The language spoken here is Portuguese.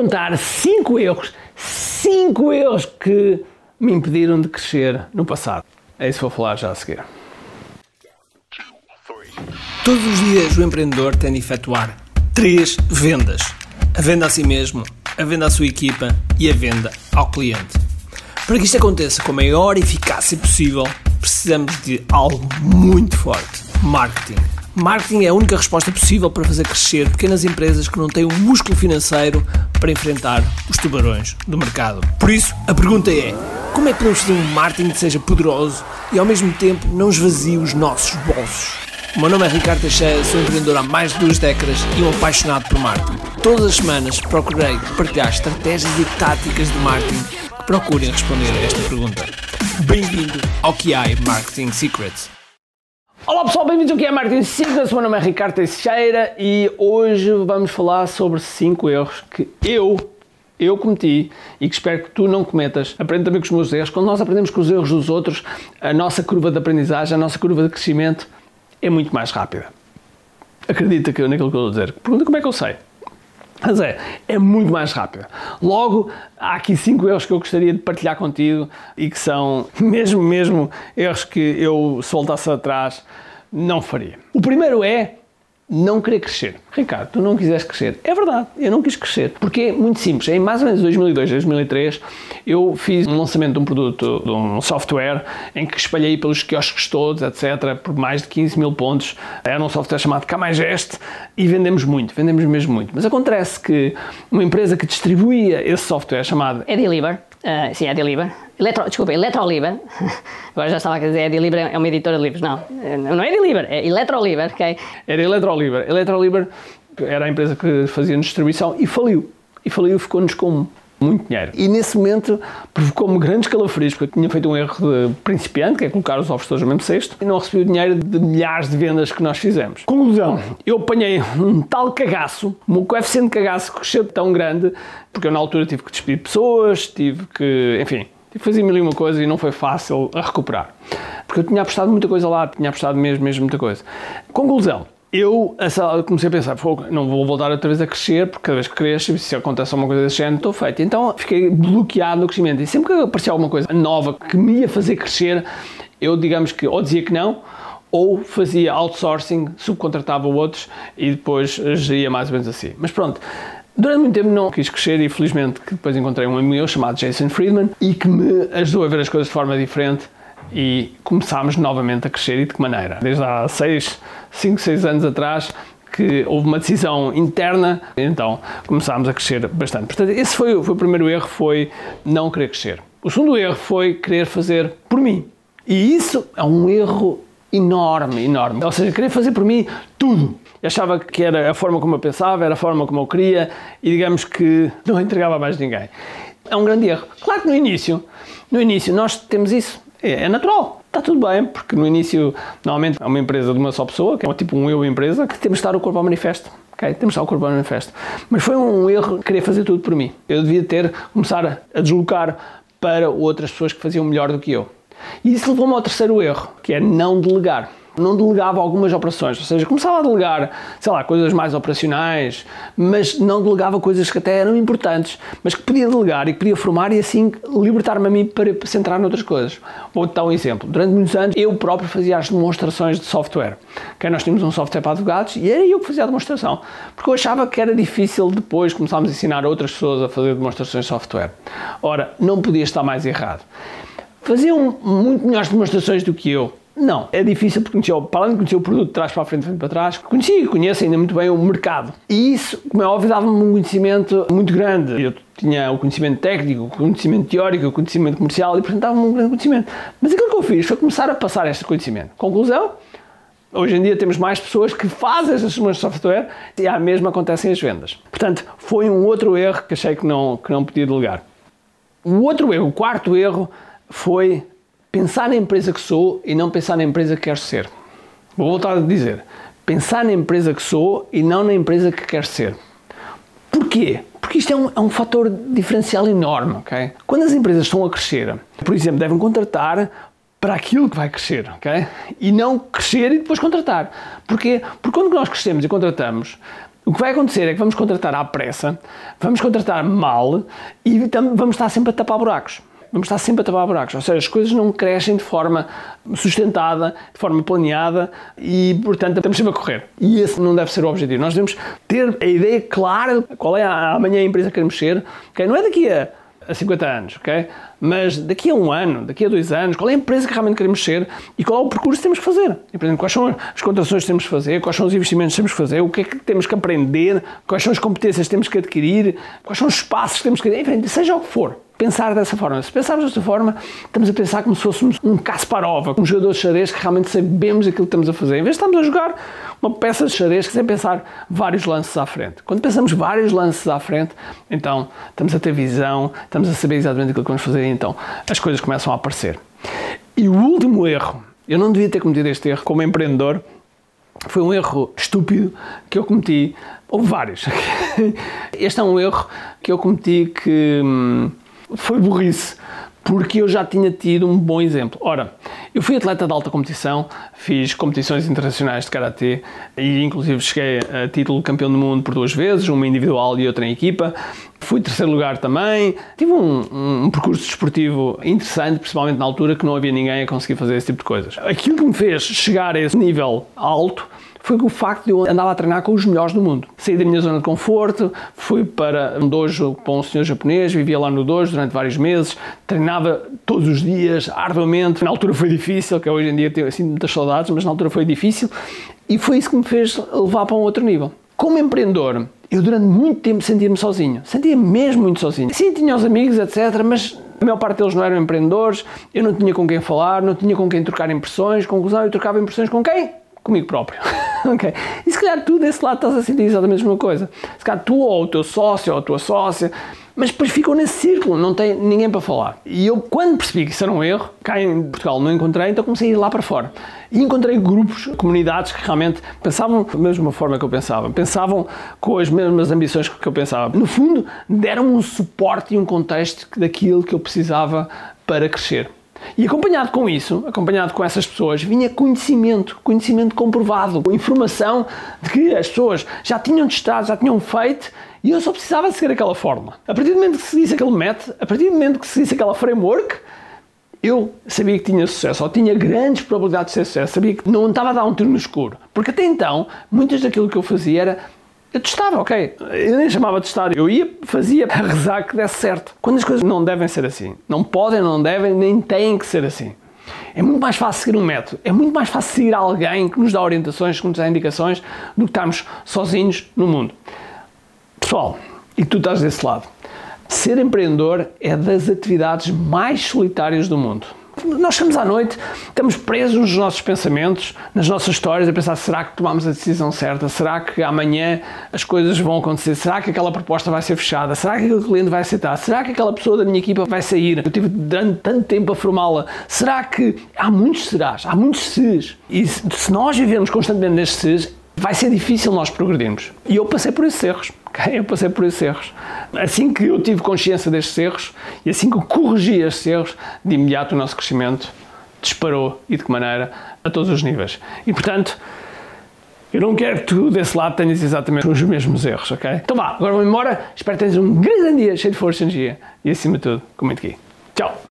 contar 5 erros, 5 erros que me impediram de crescer no passado. É isso que vou falar já a seguir. Todos os dias o empreendedor tem de efetuar três vendas: a venda a si mesmo, a venda à sua equipa e a venda ao cliente. Para que isto aconteça com a maior eficácia possível, precisamos de algo muito forte: marketing. Marketing é a única resposta possível para fazer crescer pequenas empresas que não têm o músculo financeiro para enfrentar os tubarões do mercado. Por isso, a pergunta é: como é que podemos fazer um marketing que seja poderoso e ao mesmo tempo não esvazie os nossos bolsos? O meu nome é Ricardo Teixeira, sou empreendedor há mais de duas décadas e um apaixonado por marketing. Todas as semanas procurei partilhar estratégias e táticas de marketing que procurem responder a esta pergunta. Bem-vindo ao QI Marketing Secrets. Olá pessoal, bem-vindos ao que é Marketing Secrets, meu nome é Ricardo Teixeira e hoje vamos falar sobre 5 erros que eu, eu cometi e que espero que tu não cometas. Aprende também com os meus erros. Quando nós aprendemos com os erros dos outros, a nossa curva de aprendizagem, a nossa curva de crescimento é muito mais rápida. Acredita que eu, naquilo que eu a dizer. Pergunta como é que eu sei. Mas é, é muito mais rápida. Logo, há aqui cinco erros que eu gostaria de partilhar contigo e que são mesmo, mesmo erros que eu, se voltasse atrás, não faria. O primeiro é não querer crescer. Ricardo, tu não quiseste crescer. É verdade, eu não quis crescer. Porque é muito simples. Em mais ou menos 2002, 2003, eu fiz um lançamento de um produto, de um software, em que espalhei pelos quiosques todos, etc., por mais de 15 mil pontos. Era um software chamado Camagest e vendemos muito, vendemos mesmo muito. Mas acontece que uma empresa que distribuía esse software chamado Ediliber, uh, sim, Ediliber, Eletro, desculpa, Electroliber, agora já estava a dizer Ediliber é uma editora de livros, não, não é Ediliber, é Electroliber, ok? Era Electroliber. Electroliber era a empresa que fazia distribuição e faliu. E faliu, ficou-nos com muito dinheiro. E nesse momento provocou-me grandes calafrios, porque eu tinha feito um erro de principiante, que é colocar os todos no mesmo cesto, e não recebi o dinheiro de milhares de vendas que nós fizemos. Conclusão, eu apanhei um tal cagaço, meu coeficiente de cagaço cresceu tão grande, porque eu na altura tive que despedir pessoas, tive que, enfim, que fazer mil e uma coisa e não foi fácil a recuperar. Porque eu tinha apostado muita coisa lá, tinha apostado mesmo, mesmo muita coisa. Conclusão, eu comecei a pensar, não vou voltar outra vez a crescer, porque cada vez que cresço, se acontece alguma coisa desse género, estou feito. Então fiquei bloqueado no crescimento. E sempre que aparecia alguma coisa nova que me ia fazer crescer, eu, digamos que, ou dizia que não, ou fazia outsourcing, subcontratava outros e depois geria mais ou menos assim. Mas pronto. Durante muito tempo não quis crescer e felizmente que depois encontrei um amigo meu chamado Jason Friedman e que me ajudou a ver as coisas de forma diferente e começámos novamente a crescer e de que maneira? Desde há 6, 5, 6 anos atrás que houve uma decisão interna, então começámos a crescer bastante. Portanto, esse foi, foi o primeiro erro, foi não querer crescer. O segundo erro foi querer fazer por mim. E isso é um erro enorme, enorme. Ou seja, querer fazer por mim tudo. Achava que era a forma como eu pensava, era a forma como eu queria e digamos que não entregava mais ninguém. É um grande erro. Claro que no início, no início nós temos isso. É, é natural, está tudo bem, porque no início, normalmente, é uma empresa de uma só pessoa, que é tipo um eu empresa, que temos de estar o corpo ao manifesto. Okay? Temos de estar o corpo ao manifesto. Mas foi um erro querer fazer tudo por mim. Eu devia ter, começar a deslocar para outras pessoas que faziam melhor do que eu. E isso levou-me ao terceiro erro, que é não delegar não delegava algumas operações, ou seja, começava a delegar, sei lá, coisas mais operacionais, mas não delegava coisas que até eram importantes, mas que podia delegar e que podia formar e assim libertar-me a mim para centrar noutras coisas. Vou dar um exemplo. Durante muitos anos eu próprio fazia as demonstrações de software. Que nós tínhamos um software para advogados e era eu que fazia a demonstração, porque eu achava que era difícil depois começarmos a ensinar outras pessoas a fazer demonstrações de software. Ora, não podia estar mais errado. Faziam muito melhores demonstrações do que eu não, é difícil porque conhecia, para além de conhecer o produto de trás para a frente, de frente para trás, conhecia e conheço ainda muito bem o mercado. E isso, como é óbvio, dava-me um conhecimento muito grande. Eu tinha o conhecimento técnico, o conhecimento teórico, o conhecimento comercial e apresentava-me um grande conhecimento. Mas aquilo que eu fiz foi começar a passar este conhecimento. Conclusão? Hoje em dia temos mais pessoas que fazem estas soluções de software e a mesma acontecem as vendas. Portanto, foi um outro erro que achei que não, que não podia delegar. O outro erro, o quarto erro, foi pensar na empresa que sou e não pensar na empresa que quero ser. Vou voltar a dizer. Pensar na empresa que sou e não na empresa que quero ser. Porquê? Porque isto é um, é um fator diferencial enorme. Okay? Quando as empresas estão a crescer, por exemplo, devem contratar para aquilo que vai crescer, ok? E não crescer e depois contratar. Porquê? Porque quando nós crescemos e contratamos, O que vai acontecer é que vamos contratar à pressa, vamos contratar mal e vamos estar sempre a tapar buracos vamos estar sempre a tapar buracos. Ou seja, as coisas não crescem de forma sustentada, de forma planeada e, portanto, estamos sempre a correr. E esse não deve ser o objetivo. Nós devemos ter a ideia clara qual é a, amanhã a empresa que queremos ser. Okay? Não é daqui a, a 50 anos, ok? Mas daqui a um ano, daqui a dois anos, qual é a empresa que realmente queremos ser e qual é o percurso que temos que fazer? E, por exemplo, quais são as contratações que temos que fazer, quais são os investimentos que temos que fazer, o que é que temos que aprender, quais são as competências que temos que adquirir, quais são os espaços que temos que enfim, seja o que for pensar dessa forma. Se pensarmos dessa forma, estamos a pensar como se fôssemos um Kasparov, um jogador de xadrez que realmente sabemos aquilo que estamos a fazer. Em vez de estamos a jogar uma peça de xadrez sem pensar vários lances à frente. Quando pensamos vários lances à frente, então estamos a ter visão, estamos a saber exatamente aquilo que vamos fazer e então as coisas começam a aparecer. E o último erro, eu não devia ter cometido este erro como empreendedor, foi um erro estúpido que eu cometi. Houve vários. Este é um erro que eu cometi que hum, foi burrice, porque eu já tinha tido um bom exemplo. Ora, eu fui atleta de alta competição, fiz competições internacionais de karatê e inclusive cheguei a título de campeão do mundo por duas vezes, uma individual e outra em equipa. Fui terceiro lugar também. Tive um, um, percurso desportivo interessante, principalmente na altura que não havia ninguém a conseguir fazer esse tipo de coisas. Aquilo que me fez chegar a esse nível alto foi o facto de eu andar a treinar com os melhores do mundo. Saí da minha zona de conforto, fui para um dojo com um senhor japonês, vivia lá no dojo durante vários meses, treinava todos os dias, arduamente. Na altura foi difícil, que hoje em dia tenho assim muitas saudades, mas na altura foi difícil. E foi isso que me fez levar para um outro nível. Como empreendedor, eu durante muito tempo sentia-me sozinho. Sentia -me mesmo muito sozinho. Sim, tinha os amigos, etc., mas a maior parte deles não eram empreendedores, eu não tinha com quem falar, não tinha com quem trocar impressões. Conclusão, eu trocava impressões com quem? Comigo próprio. ok? E se calhar tu desse lado estás a sentir exatamente a mesma coisa. Se calhar tu ou o teu sócio ou a tua sócia, mas depois ficam nesse círculo, não tem ninguém para falar. E eu, quando percebi que isso era um erro, cá em Portugal não encontrei, então comecei a ir lá para fora. E encontrei grupos, comunidades que realmente pensavam da mesma forma que eu pensava, pensavam com as mesmas ambições que eu pensava. No fundo, deram-me um suporte e um contexto daquilo que eu precisava para crescer. E acompanhado com isso, acompanhado com essas pessoas, vinha conhecimento, conhecimento comprovado, informação de que as pessoas já tinham testado, já tinham feito e eu só precisava seguir aquela fórmula. A partir do momento que seguisse aquele método, a partir do momento que seguisse aquela framework, eu sabia que tinha sucesso, ou tinha grandes probabilidades de sucesso, sabia que não estava a dar um tiro no escuro. Porque até então, muitas daquilo que eu fazia era eu testava, ok. Eu nem chamava de testar. Eu ia, fazia para rezar que desse certo. Quando as coisas não devem ser assim. Não podem, não devem, nem têm que ser assim. É muito mais fácil seguir um método. É muito mais fácil seguir alguém que nos dá orientações, que nos dá indicações, do que estarmos sozinhos no mundo. Pessoal, e tu estás desse lado. Ser empreendedor é das atividades mais solitárias do mundo. Nós estamos à noite, estamos presos nos nossos pensamentos, nas nossas histórias, a pensar: será que tomamos a decisão certa? Será que amanhã as coisas vão acontecer? Será que aquela proposta vai ser fechada? Será que aquele cliente vai aceitar? Será que aquela pessoa da minha equipa vai sair? Eu tive tanto tempo a formá-la. Será que. Há muitos serás, há muitos ses. E se nós vivemos constantemente nestes ses, vai ser difícil nós progredirmos. E eu passei por esses erros. Okay? Eu passei por esses erros. Assim que eu tive consciência destes erros e assim que eu corrigi estes erros, de imediato o nosso crescimento disparou e de que maneira? A todos os níveis. E portanto, eu não quero que tu desse lado tenhas exatamente os mesmos erros, ok? Então vá, agora vou embora. Espero que tenhas um grande dia cheio de força e energia e acima de tudo, comente aqui. Tchau!